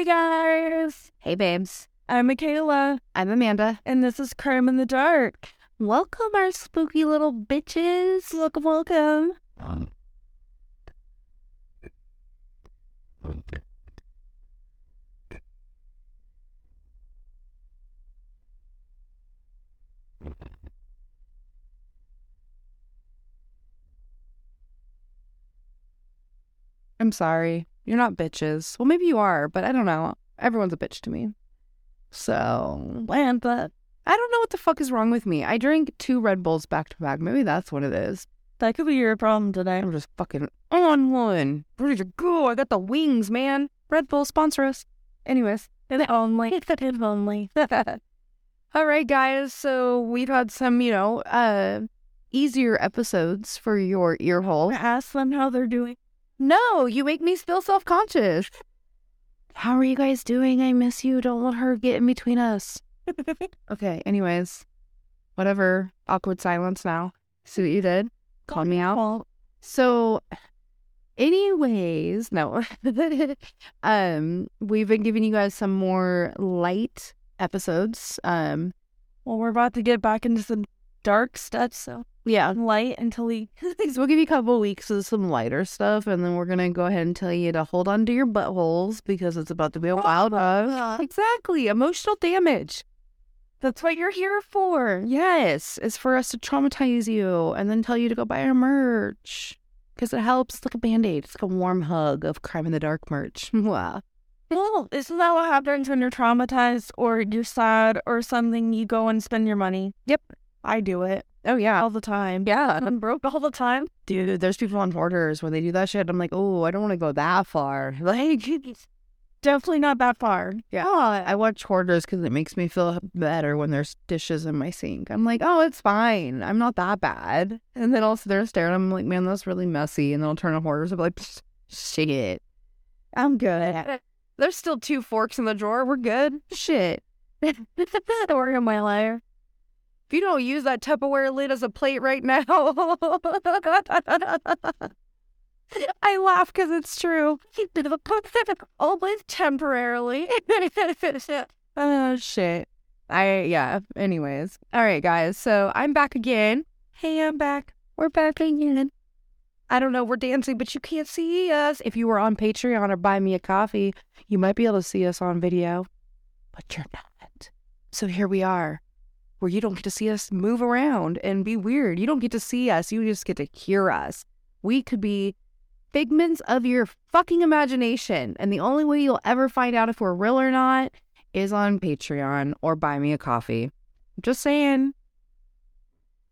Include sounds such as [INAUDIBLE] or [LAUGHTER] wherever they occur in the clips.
Hey guys, Hey, babes. I'm Michaela, I'm Amanda. and this is Crime in the Dark. Welcome, our spooky little bitches. Welcome, welcome. I'm sorry. You're not bitches. Well, maybe you are, but I don't know. Everyone's a bitch to me. So, that. I don't know what the fuck is wrong with me. I drink two Red Bulls back to back. Maybe that's what it is. That could be your problem today. I'm just fucking on one. Ready to go. I got the wings, man. Red Bull sponsor us. Anyways. If only. If only. [LAUGHS] All right, guys. So we've had some, you know, uh, easier episodes for your ear hole. Ask them how they're doing. No, you make me feel self conscious. How are you guys doing? I miss you. Don't let her get in between us. [LAUGHS] Okay, anyways, whatever. Awkward silence now. See what you did? Call me out. So, anyways, no. [LAUGHS] um, we've been giving you guys some more light episodes. Um, well, we're about to get back into some dark stuff, so yeah, light until we. [LAUGHS] we'll give you a couple weeks of some lighter stuff, and then we're gonna go ahead and tell you to hold on to your buttholes because it's about to be a oh wild ride. Exactly, emotional damage. That's what you're here for. Yes, it's for us to traumatize you and then tell you to go buy our merch because it helps. It's like a band aid. It's like a warm hug of crime in the dark merch. [LAUGHS] wow. Well, isn't that what happens when you're traumatized or you're sad or something? You go and spend your money. Yep. I do it Oh yeah. all the time. Yeah. I'm broke all the time. Dude, there's people on hoarders when they do that shit. I'm like, oh, I don't want to go that far. [LAUGHS] Like, Definitely not that far. yeah. I watch hoarders because it makes me feel better when there's dishes in my sink. I'm like, oh, it's fine. I'm not that bad. And then I'll sit there and stare at. I'm like, man, that's really messy. And then I'll turn to hoarders and be like, shit. I'm good. [LAUGHS] There's still two forks in the drawer. We're good. Shit. [LAUGHS] Story of my life. If you don't use that Tupperware lid as a plate right now, [LAUGHS] I laugh because it's true. [LAUGHS] Always temporarily. [LAUGHS] Oh shit. I yeah. Anyways, all right, guys. So I'm back again. Hey, I'm back. We're back again. I don't know. We're dancing, but you can't see us. If you were on Patreon or buy me a coffee, you might be able to see us on video, but you're not. So here we are, where you don't get to see us move around and be weird. You don't get to see us. You just get to hear us. We could be figments of your fucking imagination, and the only way you'll ever find out if we're real or not is on Patreon or buy me a coffee. Just saying.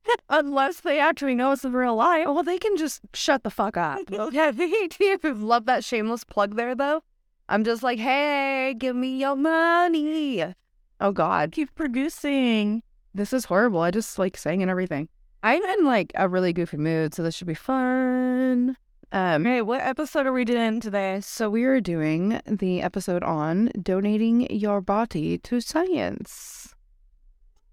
[LAUGHS] Unless they actually know it's in real life. Well, they can just shut the fuck up. [LAUGHS] Yeah, [LAUGHS] love that shameless plug there, though. I'm just like, hey, give me your money. Oh God, Keep producing. This is horrible. I just like sang and everything. I'm in like a really goofy mood, so this should be fun. Um, Okay, what episode are we doing today? so we are doing the episode on donating your body to science.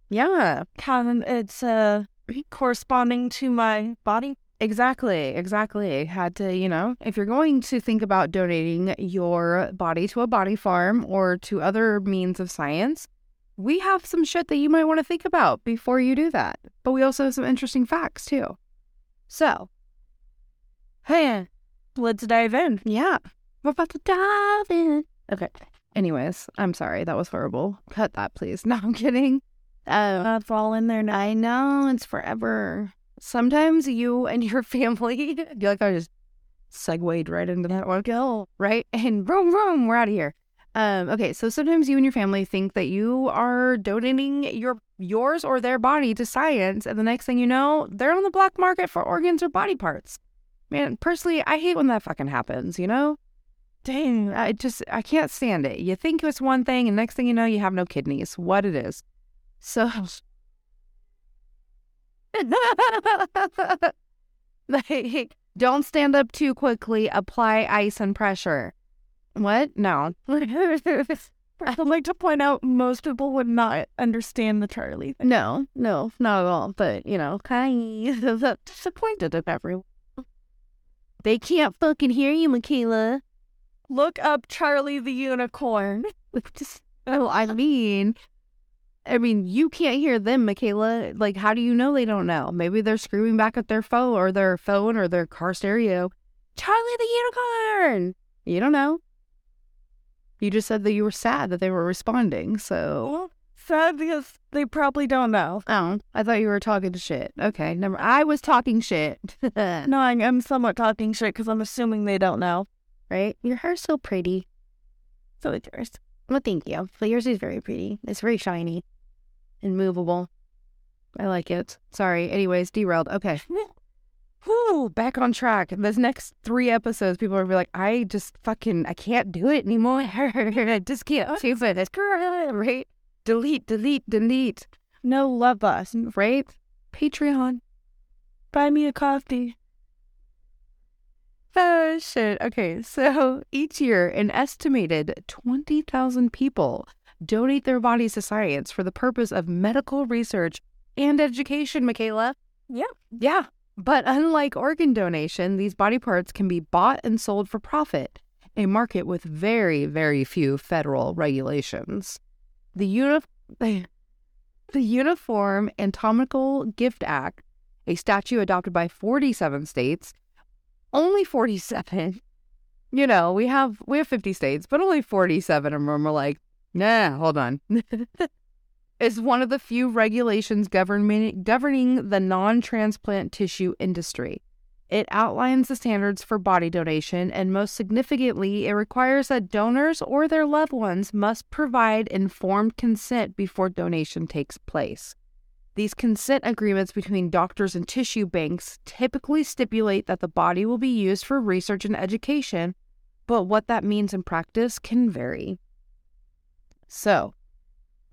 Yeah, Kind of, it's uh [CLEARS THROAT] corresponding to my body. Exactly, exactly. Had to, you know, if you're going to think about donating your body to a body farm or to other means of science, we have some shit that you might want to think about before you do that. But we also have some interesting facts too. So, Hey, let's dive in. yeah, we're about to dive in. Okay. Anyways, I'm sorry. That was horrible. Cut that, please. [LAUGHS] No, I'm kidding. Uh, That's all in there now. I know it's forever. Sometimes you and your [LAUGHS] family, I feel like I just segued right into that one. Go right and boom, boom, we're out of here. Um, okay, so sometimes you and your family think that you are donating your yours or their body to science, and the next thing you know, they're on the black market for organs or body parts. Man, personally, I hate when that fucking happens. You know, dang, I just I can't stand it. You think it's one thing, and next thing you know, you have no kidneys. What it is. So [LAUGHS] like, don't stand up too quickly. Apply ice and pressure. What? No. [LAUGHS] I'd like to point out most people would not understand the Charlie thing. No, no, not at all. But, you know, kind of [LAUGHS] disappointed of everyone. They can't fucking hear you, Michaela. Look up Charlie the Unicorn. Just, [LAUGHS] oh, I mean, I mean, you can't hear them, Michaela. Like, how do you know they don't know? Maybe they're screaming back at their phone or their phone or their car stereo. Charlie the Unicorn. You don't know. You just said that you were sad that they were responding. So, Well, sad because they probably don't know. oh, I thought you were talking shit. Okay, never. I was talking shit. [LAUGHS] No, I- I'm somewhat talking shit because I'm assuming they don't know. right? Your hair's so pretty. So it's yours. Well, thank you. But yours is very pretty. It's very shiny and movable. I like it. Sorry. Anyways, derailed. Okay. [LAUGHS] Whew, back on track. This next three episodes, people are gonna be like, I just fucking, I can't do it anymore. [LAUGHS] I just can't do it. Right? Delete, delete, delete. No, love us. Right? Patreon. Buy me a coffee. Oh, shit. Okay. So each year, an estimated 20,000 people donate their bodies to science for the purpose of medical research and education, Michaela. Yeah. Yeah. But unlike organ donation, these body parts can be bought and sold for profit, a market with very, very few federal regulations. The, uni- [LAUGHS] the Uniform Anatomical Gift Act, a statute adopted by 47 states, only 47. [LAUGHS] You know, we have we have 50 states, but only 47 of them are like, nah, hold on. [LAUGHS] is one of the few regulations governing governing the non-transplant tissue industry. It outlines the standards for body donation, and most significantly, it requires that donors or their loved ones must provide informed consent before donation takes place. These consent agreements between doctors and tissue banks typically stipulate that the body will be used for research and education, but what that means in practice can vary. So,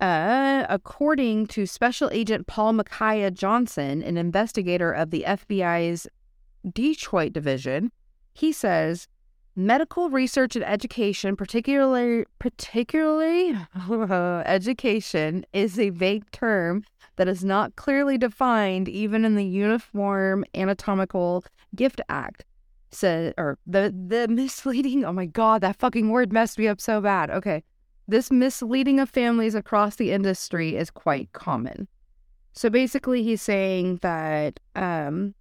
uh, according to Special Agent Paul Micaiah Johnson, an investigator of the FBI's Detroit division, he says medical research and education, particularly particularly [LAUGHS] education, is a vague term that is not clearly defined even in the Uniform Anatomical Gift Act. Said or the the misleading. Oh my god, that fucking word messed me up so bad. Okay. This misleading of families across the industry is quite common. So basically, he's saying that um,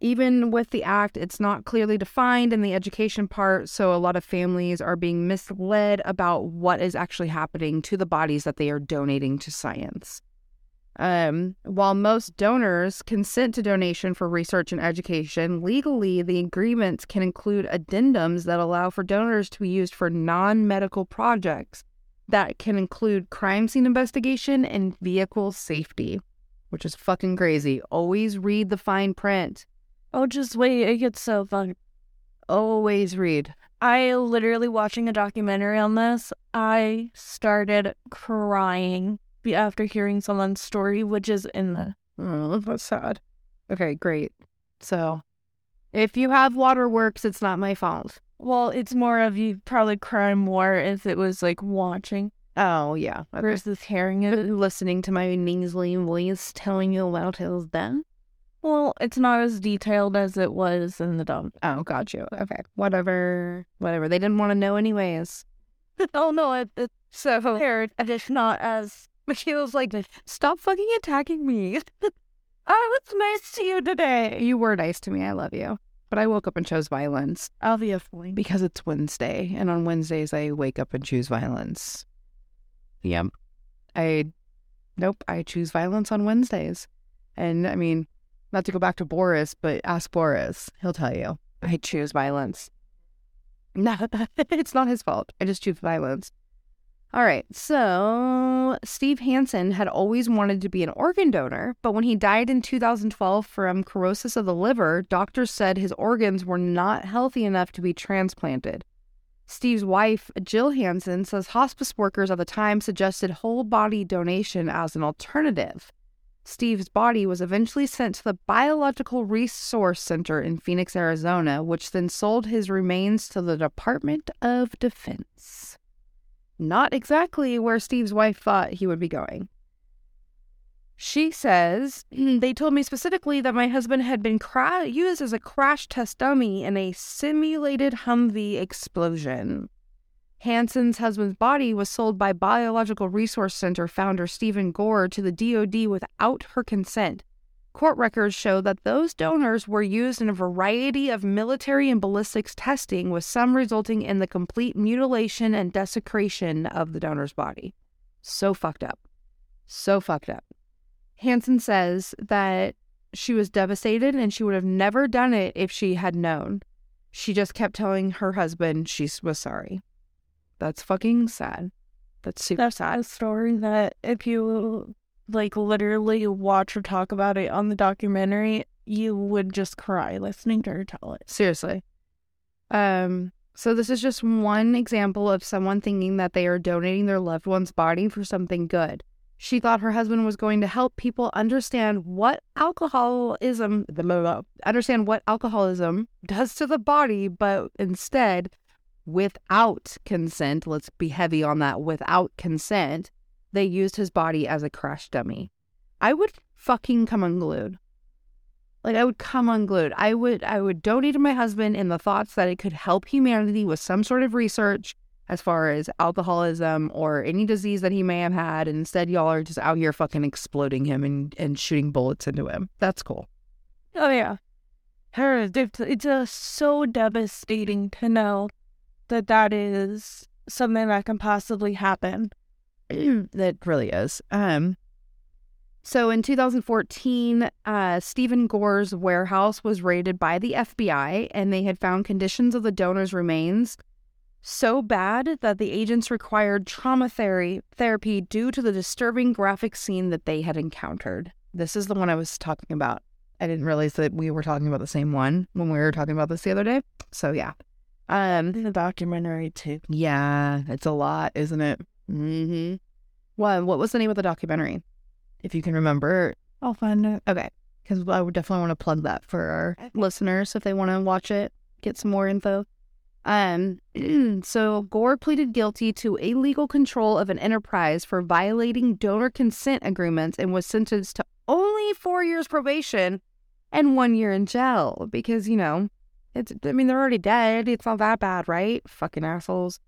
even with the act, it's not clearly defined in the education part. So a lot of families are being misled about what is actually happening to the bodies that they are donating to science. Um, while most donors consent to donation for research and education, legally, the agreements can include addendums that allow for donors to be used for non medical projects that can include crime scene investigation and vehicle safety, which is fucking crazy. Always read the fine print. Oh, just wait. It gets so fun. Always read. I literally watching a documentary on this. I started crying after hearing someone's story, which is in the. Oh, that's sad. Okay, great. So, if you have waterworks, it's not my fault. Well, it's more of you probably cry more if it was like watching Oh, yeah. Okay. versus hearing it. Listening to my nasally voice telling you about his death. Well, it's not as detailed as it was in the dog. Oh, got you. Okay. Whatever. Whatever. They didn't want to know, anyways. [LAUGHS] oh no, it, it's So, [LAUGHS] It's not as. [LAUGHS] Michaela's like, stop fucking attacking me. Oh, it's nice to you today. You were nice to me. I love you. But I woke up and chose violence Obviously. because it's Wednesday. And on Wednesdays, I wake up and choose violence. Yep. I, nope, I choose violence on Wednesdays. And I mean, not to go back to Boris, but ask Boris. He'll tell you. I choose violence. No, [LAUGHS] it's not his fault. I just choose violence. All right. So, Steve Hansen had always wanted to be an organ donor, but when he died in 2012 from cirrhosis of the liver, doctors said his organs were not healthy enough to be transplanted. Steve's wife, Jill Hansen, says hospice workers at the time suggested whole body donation as an alternative. Steve's body was eventually sent to the Biological Resource Center in Phoenix, Arizona, which then sold his remains to the Department of Defense. Not exactly where Steve's wife thought he would be going. She says, [CLEARS THROAT] they told me specifically that my husband had been cra- used as a crash test dummy in a simulated Humvee explosion. Hansen's husband's body was sold by Biological Resource Center founder Stephen Gore to the DoD without her consent. Court records show that those donors were used in a variety of military and ballistics testing, with some resulting in the complete mutilation and desecration of the donor's body. So fucked up. So fucked up. Hansen says that she was devastated and she would have never done it if she had known. She just kept telling her husband she was sorry. That's fucking sad. That's super That's sad. a story that if you like literally watch or talk about it on the documentary, you would just cry listening to her tell it. Seriously. Um, so this is just one example of someone thinking that they are donating their loved one's body for something good. She thought her husband was going to help people understand what alcoholism, the understand what alcoholism does to the body, but instead, without consent, let's be heavy on that, without consent, they used his body as a crash dummy. I would fucking come unglued. Like I would come unglued. I would I would donate to my husband in the thoughts that it could help humanity with some sort of research as far as alcoholism or any disease that he may have had. And instead y'all are just out here fucking exploding him and, and shooting bullets into him. That's cool. Oh yeah, her. It's just uh, so devastating to know that that is something that can possibly happen. [CLEARS THROAT] that really is. Um so in 2014, uh, Stephen Gore's warehouse was raided by the FBI, and they had found conditions of the donor's remains so bad that the agents required trauma therapy, therapy due to the disturbing graphic scene that they had encountered. This is the one I was talking about. I didn't realize that we were talking about the same one when we were talking about this the other day. So yeah, um, the documentary too. yeah, it's a lot, isn't it? Mm-hmm. Well, what was the name of the documentary? If you can remember. I'll find it. Okay. Because I would definitely want to plug that for our listeners if they want to watch it, get some more info. Um, [CLEARS THROAT] so Gore pleaded guilty to illegal control of an enterprise for violating donor consent agreements and was sentenced to only four years probation and one year in jail because, you know, it's, I mean, they're already dead. It's not that bad, right? Fucking assholes.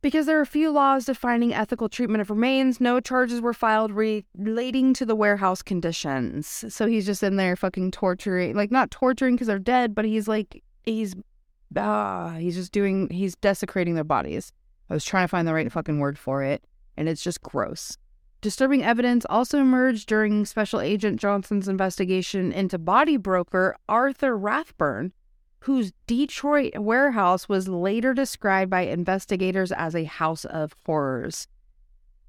Because there are few laws defining ethical treatment of remains, no charges were filed re- relating to the warehouse conditions. So he's just in there fucking torturing, like not torturing because they're dead, but he's like, he's, ah, he's just doing, he's desecrating their bodies. I was trying to find the right fucking word for it, and it's just gross. Disturbing evidence also emerged during Special Agent Johnson's investigation into body broker Arthur Rathburn, whose Detroit warehouse was later described by investigators as a house of horrors.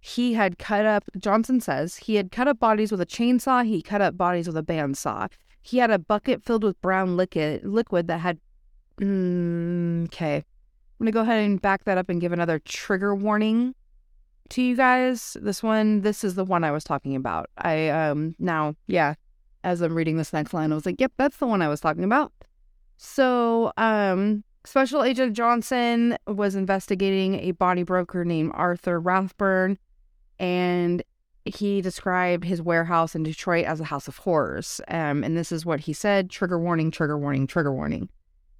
He had cut up, Johnson says, he had cut up bodies with a chainsaw, he cut up bodies with a bandsaw. He had a bucket filled with brown liquid, liquid that had. Mm, okay. I'm going to go ahead and back that up and give another trigger warning to you guys. This one, this is the one I was talking about. I, um, now, yeah, as I'm reading this next line, I was like, yep, that's the one I was talking about. So, um, Special Agent Johnson was investigating a body broker named Arthur Rathburn, and he described his warehouse in Detroit as a house of horrors. Um, and this is what he said trigger warning, trigger warning, trigger warning.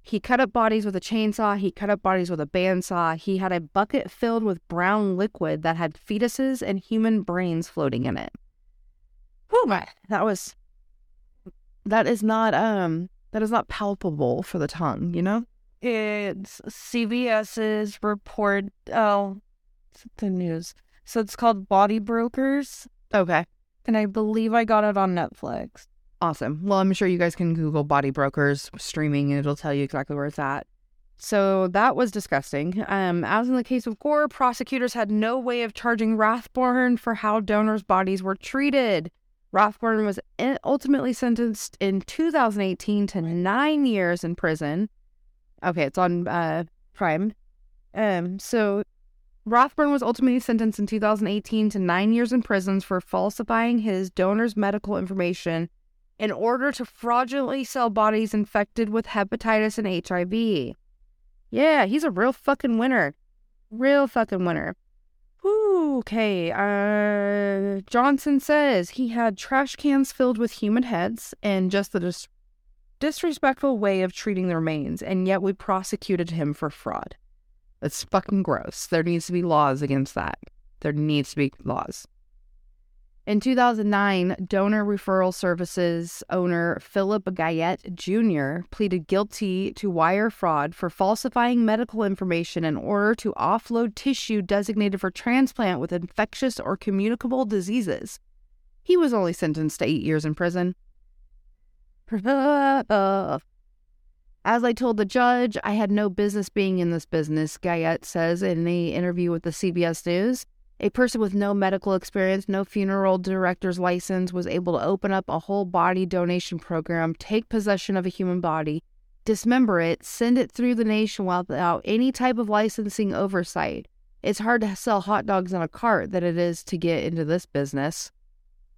He cut up bodies with a chainsaw. He cut up bodies with a bandsaw. He had a bucket filled with brown liquid that had fetuses and human brains floating in it. Whew, that was. That is not um. That is not palpable for the tongue, you know. It's CBS's report. Oh, the news. So it's called Body Brokers, Okay. and I believe I got it on Netflix. Awesome. Well, I'm sure you guys can Google body brokers streaming and it'll tell you exactly where it's at. So that was disgusting. Um, as in the case of Gore, prosecutors had no way of charging Rathburn for how donors' bodies were treated. Rathburn was ultimately sentenced in 2018 to nine years in prison. Okay, it's on uh, Prime. Um, so Rathburn was ultimately sentenced in 2018 to nine years in prison for falsifying his donors' medical information in order to fraudulently sell bodies infected with hepatitis and HIV. Yeah, he's a real fucking winner. Real fucking winner. Okay. Uh, Johnson says he had trash cans filled with human heads and just the dis- disrespectful way of treating the remains, and yet we prosecuted him for fraud. That's fucking gross. There needs to be laws against that. There needs to be laws. In 2009, donor referral services owner Philip Guyett Jr. pleaded guilty to wire fraud for falsifying medical information in order to offload tissue designated for transplant with infectious or communicable diseases. He was only sentenced to eight years in prison. [LAUGHS] As I told the judge, I had no business being in this business, Guyett says in an interview with the CBS News. A person with no medical experience, no funeral director's license, was able to open up a whole body donation program, take possession of a human body, dismember it, send it through the nation without any type of licensing oversight. It's hard to sell hot dogs in a cart than it is to get into this business.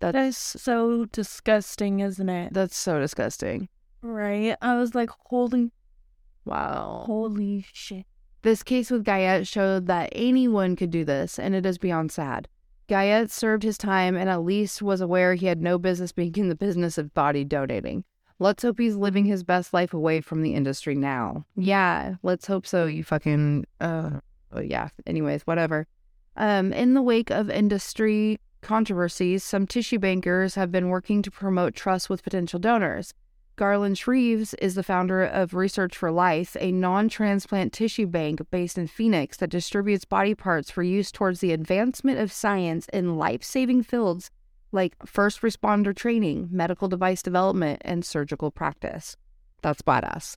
That's, that is so disgusting, isn't it? That's so disgusting. Right? I was like, holy, wow, holy shit. This case with Guyett showed that anyone could do this, and it is beyond sad. Guyett served his time and at least was aware he had no business being in the business of body donating. Let's hope he's living his best life away from the industry now. Yeah, let's hope so, you fucking, uh, yeah, anyways, whatever. Um, in the wake of industry controversies, some tissue bankers have been working to promote trust with potential donors. Garland Shreves is the founder of Research for Life, a non transplant tissue bank based in Phoenix that distributes body parts for use towards the advancement of science in life saving fields like first responder training, medical device development, and surgical practice. That's badass.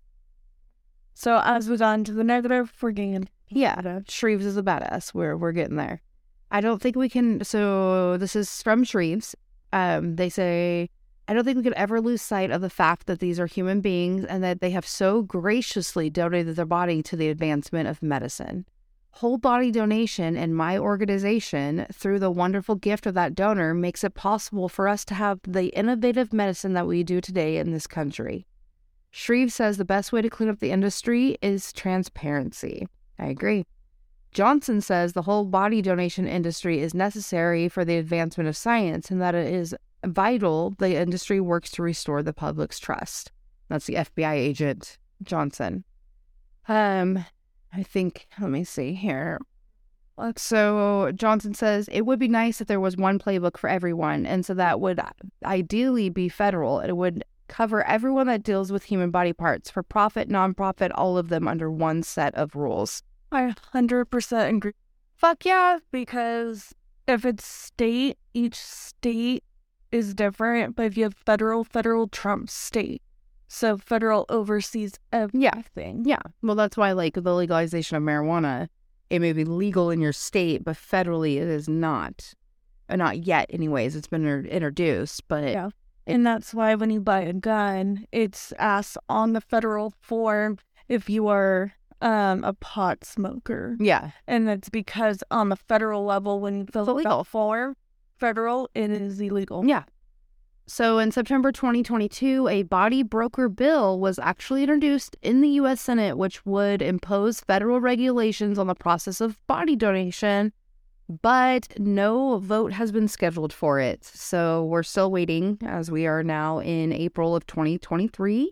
So, as we got into the negative, we're getting. Yeah, Shreves is a badass. We're, we're getting there. I don't think we can. So, this is from Shreves. Um, they say I don't think we could ever lose sight of the fact that these are human beings and that they have so graciously donated their body to the advancement of medicine. Whole body donation in my organization, through the wonderful gift of that donor, makes it possible for us to have the innovative medicine that we do today in this country. Shreve says the best way to clean up the industry is transparency. I agree. Johnson says the whole body donation industry is necessary for the advancement of science and that it is vital the industry works to restore the public's trust. That's the FBI agent Johnson. Um, I think, let me see here. So Johnson says it would be nice if there was one playbook for everyone, and so that would ideally be federal. It would cover everyone that deals with human body parts, for profit, nonprofit, all of them under one set of rules. I 100% agree. Fuck yeah, because if it's state, each state is different, but if you have federal, federal trumps state. So federal oversees everything. Yeah. yeah. Well, that's why, like, the legalization of marijuana, it may be legal in your state, but federally it is not. Uh, not yet, anyways. It's been introduced, but. Yeah. And that's why when you buy a gun, it's asked on the federal form if you are um, a pot smoker. Yeah. And that's because on the federal level, when you fill out the form, federal, it is illegal. Yeah. So in September 2022, a body broker bill was actually introduced in the U.S. Senate, which would impose federal regulations on the process of body donation, but no vote has been scheduled for it. So we're still waiting as we are now in April of 2023.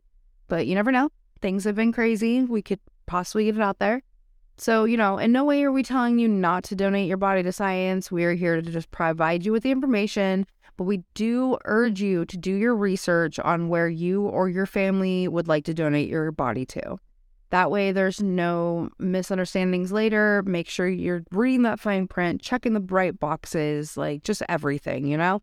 But you never know. Things have been crazy. We could possibly get it out there. So, you know, in no way are we telling you not to donate your body to science. We are here to just provide you with the information, but we do urge you to do your research on where you or your family would like to donate your body to. That way, there's no misunderstandings later. Make sure you're reading that fine print, checking the bright boxes, like just everything, you know?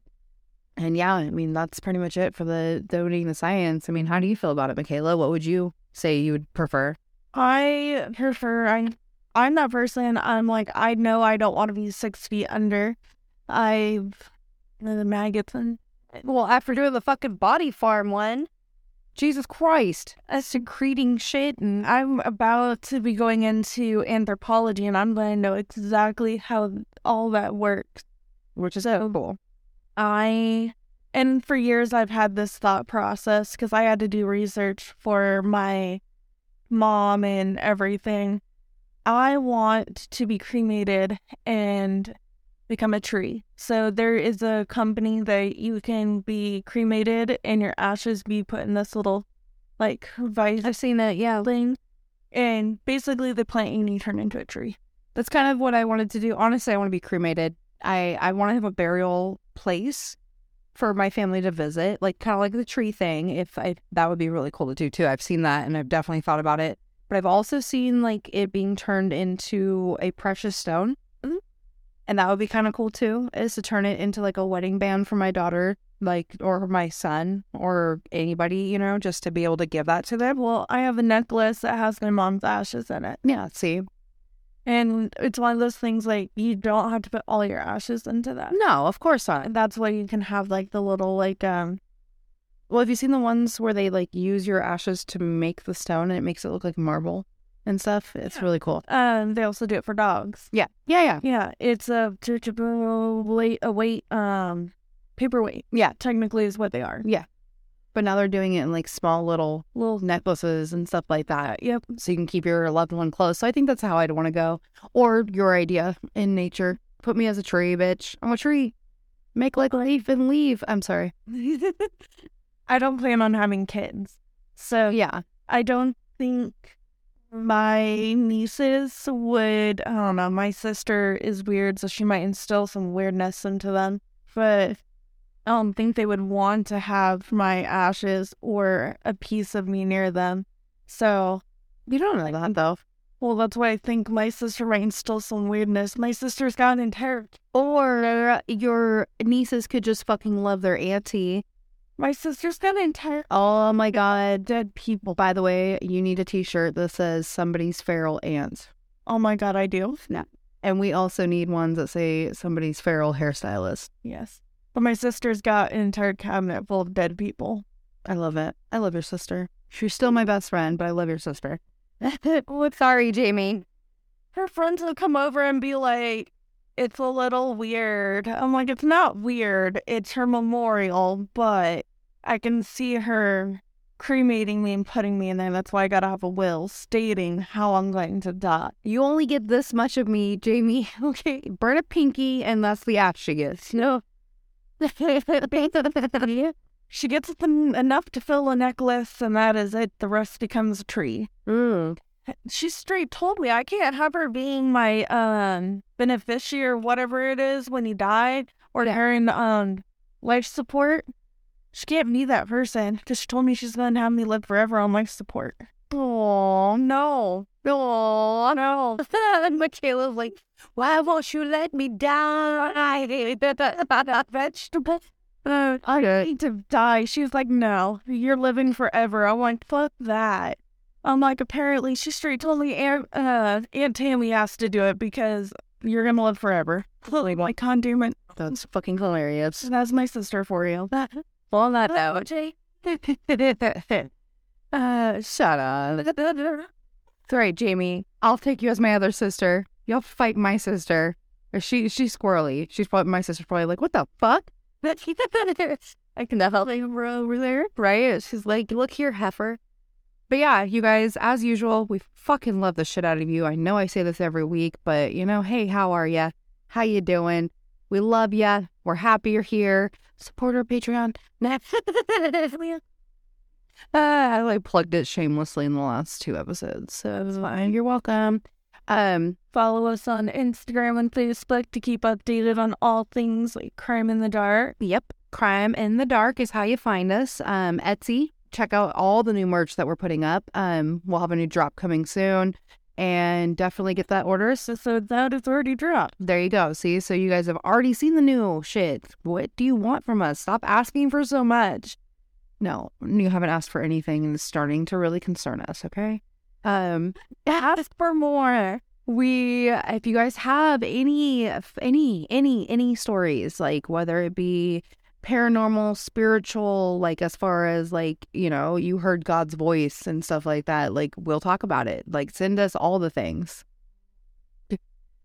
And yeah, I mean, that's pretty much it for the donating the science. I mean, how do you feel about it, Michaela? What would you say you would prefer? I prefer I I'm that person. I'm like I know I don't want to be six feet under. I've uh, the maggots and well after doing the fucking body farm one. Jesus Christ. A secreting shit and I'm about to be going into anthropology and I'm gonna know exactly how all that works. Which is so cool. I and for years I've had this thought process because I had to do research for my mom and everything. I want to be cremated and become a tree. So there is a company that you can be cremated and your ashes be put in this little like vise I've seen that, Yeah. thing. And basically they plant you and you turn into a tree. That's kind of what I wanted to do. Honestly, I want to be cremated. I I want to have a burial place for my family to visit, like kind of like the tree thing. If I that would be really cool to do too. I've seen that and I've definitely thought about it. But I've also seen like it being turned into a precious stone. Mhm. And that would be kind of cool too, is to turn it into like a wedding band for my daughter, like or my son or anybody, you know, just to be able to give that to them. Well, I have a necklace that has my mom's ashes in it. Yeah, see. And it's one of those things like you don't have to put all your ashes into that. No, of course not. And that's why you can have like the little like um Well, have you seen the ones where they like use your ashes to make the stone and it makes it look like marble and stuff? It's Yeah. really cool. um they also do it for dogs. Yeah. Yeah, yeah. Yeah, it's a to, to weight a weight um paperweight. Yeah. Technically is what they are. Yeah, but now they're doing it in like small little Little necklaces and stuff like that. yep. So you can keep your loved one close. So I think that's how I'd want to go. Or your idea in nature. Put me as a tree, bitch. I'm a tree. Make like leaf and leave. I'm sorry. [LAUGHS] I don't plan on having kids. So Yeah. I don't think my nieces would I don't know, my sister is weird, so she might instill some weirdness into them. But I don't think they would want to have my ashes or a piece of me near them. So You don't know that though. well that's why I think my sister might instill some weirdness. My sister's got an entire Or your nieces could just fucking love their auntie. My sister's got an entire Oh my god. Dead people. By the way, you need a t shirt that says somebody's feral aunt. Oh my god, I do. And we also need ones that say somebody's feral hairstylist. Yes. But my sister's got an entire cabinet full of dead people. I love it. I love your sister. She's still my best friend, but I love your sister. With [LAUGHS] oh, Sorry, Jamie. her friends will come over and be like, it's a little weird. I'm like, it's not weird. It's her memorial, but I can see her cremating me and putting me in there. That's why I gotta have a will stating how I'm going to die. You only get this much of me, Jamie. [LAUGHS] Okay. Burn a pinky, and that's the ash she gets. No. [LAUGHS] She gets en- enough to fill a necklace, and that is it. The rest becomes a tree. Mm. She straight told me I can't have her being my um beneficiary or whatever it is when he died or during um life support. She can't be that person because she told me she's gonna have me live forever on life support. Oh, no. No, [LAUGHS] no. and Michaela's like, why won't you let me die? Vegetable. Uh, I I need to die. She was like, "No, you're living forever." I'm like, "Fuck that." I'm like, apparently, she straight told me Aunt, uh, Aunt Tammy has to do it because you're gonna live forever. Like my conduit. That's fucking hilarious. That's my sister for you. [LAUGHS] On that note, [LAUGHS] uh, shut up. Right, Jamie. I'll take you as my other sister. You'll fight my sister. She she's squirrely. She's probably my sister's probably like, what the fuck? [LAUGHS] I can help her over there, right? She's like, look here, heifer. But yeah, you guys, as usual, we fucking love the shit out of you. I know I say this every week, but you know, hey, how are ya? How you doing? We love you. We're happy you're here. Support our Patreon. [LAUGHS] Uh, I like plugged it shamelessly in the last two episodes, so it was fine. You're welcome. Um, Follow us on Instagram and Facebook to keep updated on all things like crime in the dark. yep, Crime in the Dark is how you find us. Um, Etsy. Check out all the new merch that we're putting up. Um, we'll have a new drop coming soon, and definitely get that order. So So that is already dropped. there you go. See, so you guys have already seen the new shit. What do you want from us? Stop asking for so much. No, you haven't asked for anything, and it's starting to really concern us. Okay. Um, Ask for more. we if you guys have any any any any stories like whether it be paranormal spiritual like as far as like you know you heard god's voice and stuff like that like we'll talk about it. Like send us all the things.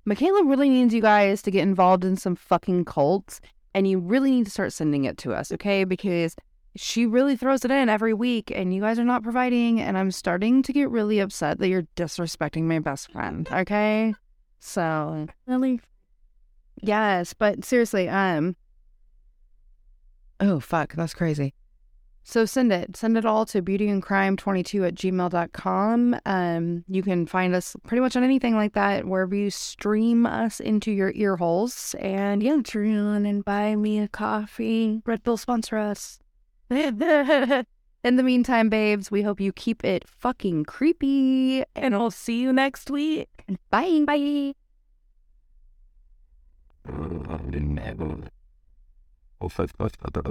Michaela really needs you guys to get involved in some fucking cults and you really need to start sending it to us okay? Because she really throws it in every week and you guys are not providing and i'm starting to get really upset that you're disrespecting my best friend okay? So Really? Yes, but seriously, um, oh fuck, that's crazy. So send it. Send it all to beautyandcrime22 at gmail.com. Um, you can find us pretty much on anything like that, wherever you stream us into your ear holes. And yeah, Patreon and buy me a coffee. Red Bull sponsor us. [LAUGHS] In the meantime, babes, we hope you keep it fucking creepy. And I'll see you next week. Bye. Bye. سچ کا تھا